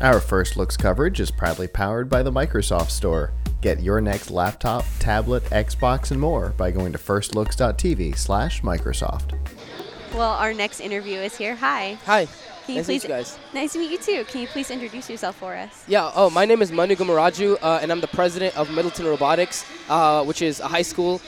Our First Looks coverage is proudly powered by the Microsoft Store. Get your next laptop, tablet, Xbox, and more by going to firstlooks.tv slash Microsoft. Well, our next interview is here. Hi. Hi. Can you nice to meet you guys. Nice to meet you too. Can you please introduce yourself for us? Yeah. Oh, my name is Manu Gumaraju, uh, and I'm the president of Middleton Robotics, uh, which is a high school.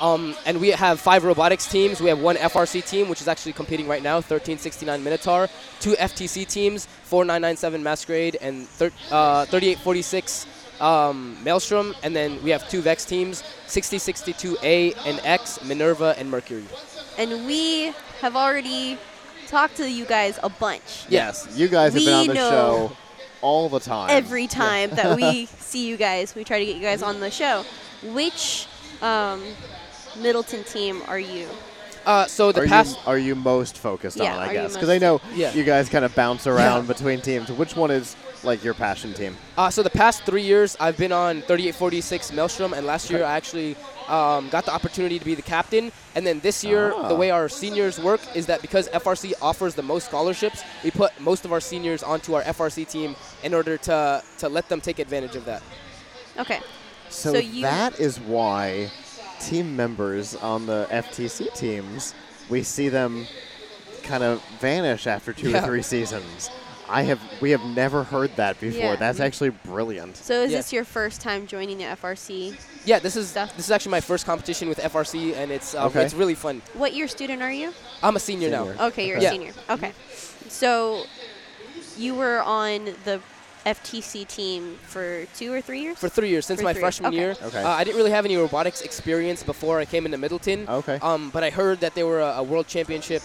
Um, and we have five robotics teams. We have one FRC team, which is actually competing right now, 1369 Minotaur. Two FTC teams, 4997 Masquerade and thir- uh, 3846 um, Maelstrom. And then we have two Vex teams, 6062A and X, Minerva and Mercury. And we have already talked to you guys a bunch. Yes, you guys have We been on the show all the time. Every time that we see you guys, we try to get you guys on the show. Which um, Middleton team are you? Uh, so the are, past. you, are you most focused Yeah, on, I guess? Because I know Yeah. you guys kind of bounce around between teams. Which one is like your passion team? Uh, so the past three years, I've been on 3846 Maelstrom, and last year I actually um, got the opportunity to be the captain. And then this year, Ah. the way our seniors work is that because FRC offers the most scholarships, we put most of our seniors onto our FRC team in order to to let them take advantage of that. Okay. So, So you- that is why team members on the FTC teams, we see them kind of vanish after two Yeah. or three seasons. I have we have never heard that before. Yeah. That's actually brilliant. So is Yeah. this your first time joining the FRC? Yeah, this is Stuff. this is actually my first competition with FRC, and it's um, Okay. it's really fun. What year student are you? I'm a senior, Senior. now. Okay, you're Okay. a Yeah. senior. Okay. So you were on the FTC team for two or three years? For three years since For my freshman Okay. year. Okay. Uh, I didn't really have any robotics experience before I came into Middleton. Okay. Um, but I heard that they were a, a world championship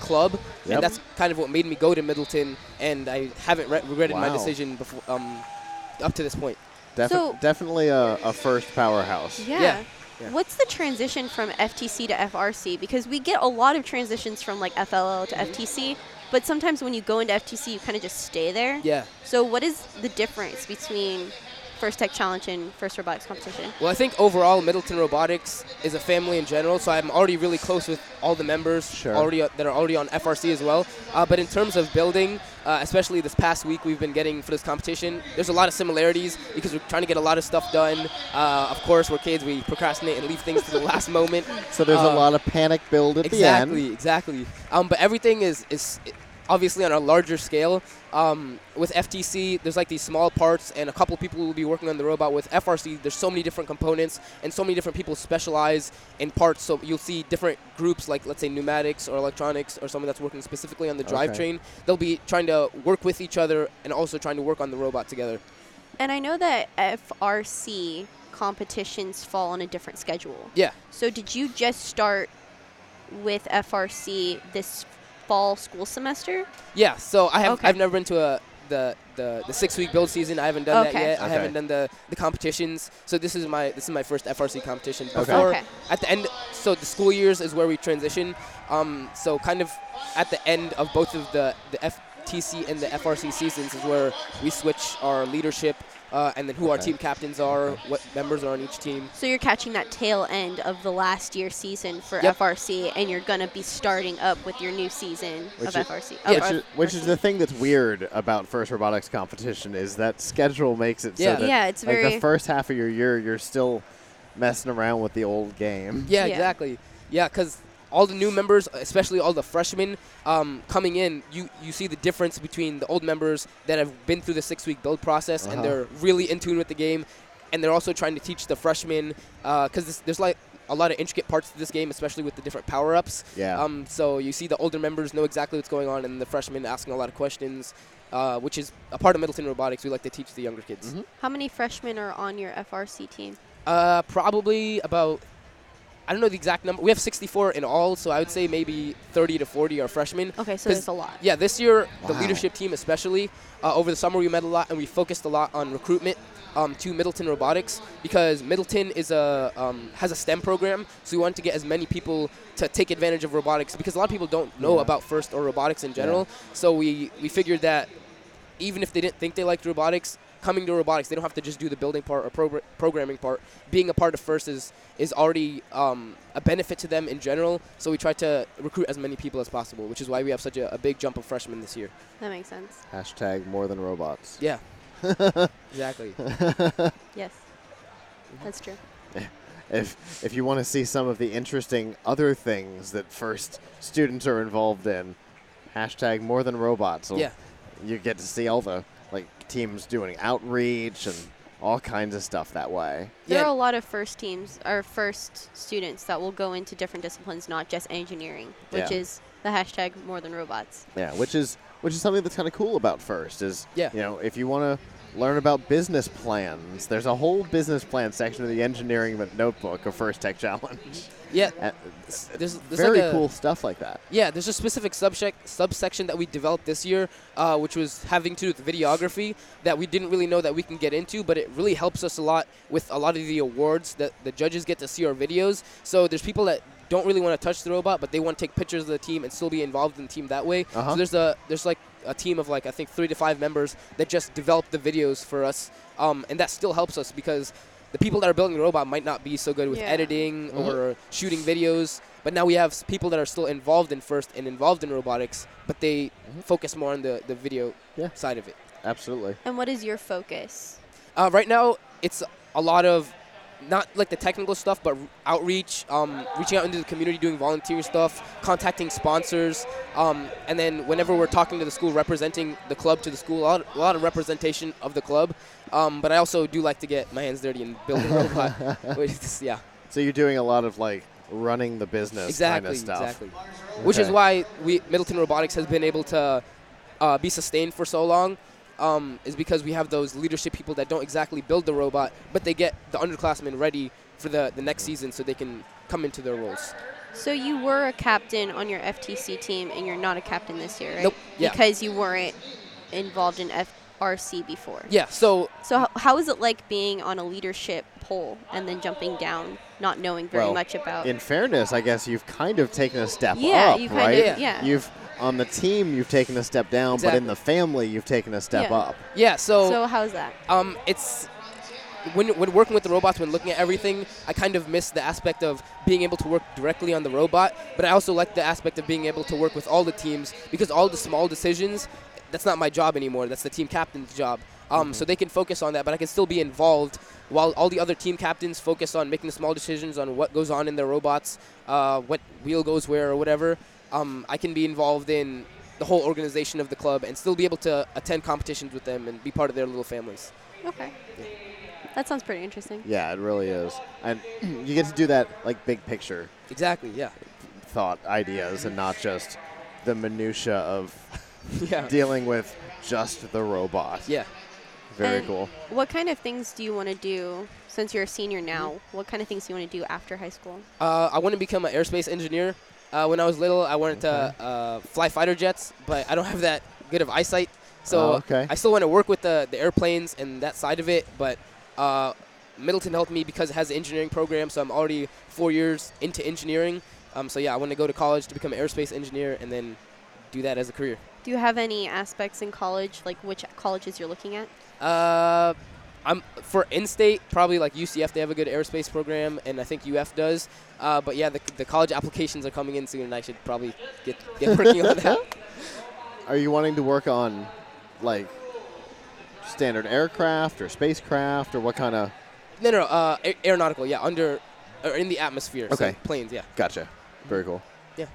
club, Yep. and that's kind of what made me go to Middleton. And I haven't re- regretted my decision before um, up to this point. Defi- So- definitely a, a first powerhouse. Yeah. Yeah. Yeah. What's the transition from FTC to FRC? Because we get a lot of transitions from like FLL to FTC, but sometimes when you go into FTC, you kind of just stay there. Yeah. So what is the difference between First Tech Challenge and First Robotics Competition? Well, I think overall Middleton Robotics is a family in general, so I'm already really close with all the members Sure. already uh, that are already on FRC as well. Uh, but in terms of building, uh, especially this past week we've been getting for this competition, there's a lot of similarities because we're trying to get a lot of stuff done. Uh, of course, we're kids; we procrastinate and leave things to the last moment. So there's a Uh, lot of panic build at exactly, the end. Exactly, exactly. Um, but everything is is obviously on a larger scale. Um, with FTC, there's like these small parts, and a couple people will be working on the robot. With FRC, there's so many different components, and so many different people specialize in parts. So you'll see different groups, like let's say pneumatics or electronics, or someone that's working specifically on the Okay. drivetrain. They'll be trying to work with each other and also trying to work on the robot together. And I know that FRC competitions fall on a different schedule. Yeah. So did you just start with FRC this fall school semester? Yeah, so I have Okay. I've never been to a the the, the six week build season. I haven't done that Okay. yet. I haven't done the, the competitions. So this is my this is my first FRC competition. Okay. Before Okay. at the end, so the school years is where we transition. Um, so kind of at the end of both of the the FTC and the FRC seasons is where we switch our leadership uh, and then who our team captains are, what members are on each team. So you're catching that tail end of the last year season for Yep. FRC, and you're gonna be starting up with your new season Which of is- FRC. Yeah. of Which is, which is the thing that's weird about first robotics competition is that schedule makes it Yeah. so that Yeah, it's like very- the first half of your year you're still messing around with the old game. Yeah, Yeah. exactly. Yeah, because all the new members, especially all the freshmen um, coming in, you, you see the difference between the old members that have been through the six week build process Uh-huh. and they're really in tune with the game, and they're also trying to teach the freshmen because there's like a lot of intricate parts to this game, especially with the different power ups. Yeah. Um, so you see the older members know exactly what's going on, and the freshmen asking a lot of questions. Uh, which is a part of Middleton Robotics. We like to teach the younger kids. Mhm. How many freshmen are on your FRC team? Uh, probably about. I don't know the exact number. We have 64 in all, so I would say maybe 30 to 40 are freshmen. Okay, so 'Cause- there's a lot. Yeah, this year the leadership team, especially uh, over the summer, we met a lot and we focused a lot on recruitment um, to Middleton Robotics because Middleton is a um, has a STEM program, so we wanted to get as many people to take advantage of robotics because a lot of people don't know Yeah. about FIRST or robotics in general. So we we figured that even if they didn't think they liked robotics, coming to robotics, they don't have to just do the building part or progr- programming part. Being a part of First is is already um, a benefit to them in general. So we try to recruit as many people as possible, which is why we have such a, a big jump of freshmen this year. That makes sense. Hashtag more than robots. Yeah. exactly. Yes. That's true. If if you want to see some of the interesting other things that first students are involved in, hashtag more than robots. will- Yeah. You get to see all the like teams doing outreach and all kinds of stuff that way. There Yeah. are a lot of first teams or first students that will go into different disciplines, not just engineering, which Yeah. is the hashtag more than robots. Yeah, which is which is something that's kind of cool about First is Yeah. you know if you want to learn about business plans, there's a whole business plan section of the engineering notebook of First Tech Challenge. Yeah. Uh, There's, there's very like a- cool stuff like that. Yeah, there's a specific subsec- subsection that we developed this year, uh, which was having to do with videography that we didn't really know that we can get into, but it really helps us a lot with a lot of the awards that the judges get to see our videos. So there's people that don't really want to touch the robot, but they want to take pictures of the team and still be involved in the team that way. Uh-huh. So there's a there's like a team of like I think three to five members that just develop the videos for us, um, and that still helps us because the people that are building the robot might not be so good with Yeah. editing Mhm. or shooting videos. But now we have people that are still involved in first and involved in robotics, but they Mhm. focus more on the, the video Yeah. side of it. Absolutely. And what is your focus? Uh, right now, it's a lot of not like the technical stuff, but outreach, um, reaching out into the community, doing volunteer stuff, contacting sponsors, um, and then whenever we're talking to the school, representing the club to the school, a lot, a lot of representation of the club. Um, but I also do like to get my hands dirty and build a robot. which is- yeah, So you're doing a lot of like running the business exactly, kind of stuff. exactly. Which is why we Middleton Robotics has been able to uh, be sustained for so long. Um, is because we have those leadership people that don't exactly build the robot, but they get the underclassmen ready for the, the next season so they can come into their roles. So you were a captain on your FTC team, and you're not a captain this year, right? Nope. Yeah. Because you weren't involved in FRC before. Yeah. So So how, how is it like being on a leadership pole and then jumping down, not knowing very Well, much about? In fairness, I guess you've kind of taken a step Yeah, up, you kind right? of- yeah. You've on the team, you've taken a step down, but in the family, you've taken a step Yeah. up. yeah. So, so how's that? um, it's when when working with the robots, when looking at everything, I kind of miss the aspect of being able to work directly on the robot. But I also like the aspect of being able to work with all the teams because all the small decisions, that's not my job anymore. That's the team captain's job. Um, So they can focus on that, but I can still be involved while all the other team captains focus on making the small decisions on what goes on in their robots, uh, what wheel goes where or whatever. Um, I can be involved in the whole organization of the club and still be able to attend competitions with them and be part of their little families. Okay. That sounds pretty interesting. Yeah, it really is. And you get to do that like big picture Exactly. Yeah. thought ideas and not just the minutia of yeah. dealing with just the robot. Yeah. Very And cool. What kind of things do you want to do since you're a senior now? What kind of things do you want to do after high school? Uh, I want to become an aerospace engineer. Uh, when I was little, I wanted to uh, fly fighter jets, but I don't have that good of eyesight. So Oh, okay. I still want to work with the, the airplanes and that side of it. But uh, Middleton helped me because it has an engineering program, so I'm already four years into engineering. Um, so yeah, I want to go to college to become an aerospace engineer and then do that as a career. Do you have any aspects in college, like which colleges you're looking at? Uh, I'm for in-state probably like UCF. They have a good aerospace program, and I think UF does. Uh, but yeah, the, the college applications are coming in soon, and I should probably get get working on that. Are you wanting to work on like standard aircraft or spacecraft or what kind of? No, no, no uh, a- aeronautical. Yeah, under or in the atmosphere. so Okay. planes. Yeah. Gotcha. Very cool. Yeah.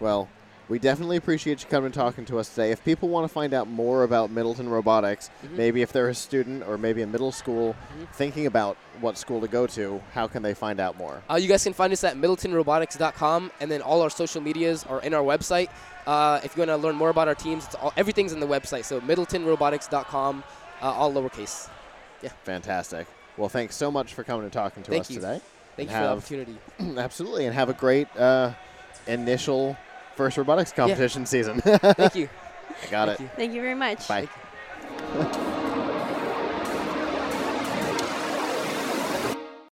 Well, we definitely appreciate you coming and talking to us today. If people want to find out more about Middleton Robotics, Mhm. maybe if they're a student or maybe a middle school Mhm. thinking about what school to go to, how can they find out more? Uh, you guys can find us at middletonrobotics.com, and then all our social medias are in our website. Uh, if you want to learn more about our teams, it's all, everything's in the website. So middletonrobotics.com, uh, all lowercase. Yeah. Fantastic. Well, thanks so much for coming and talking to Thank us you. today. Thank you Have- for the opportunity. Absolutely, and have a great uh, initial first robotics competition season. Thank you. I got Thank it. you. Thank you very much. Bye. Thank you.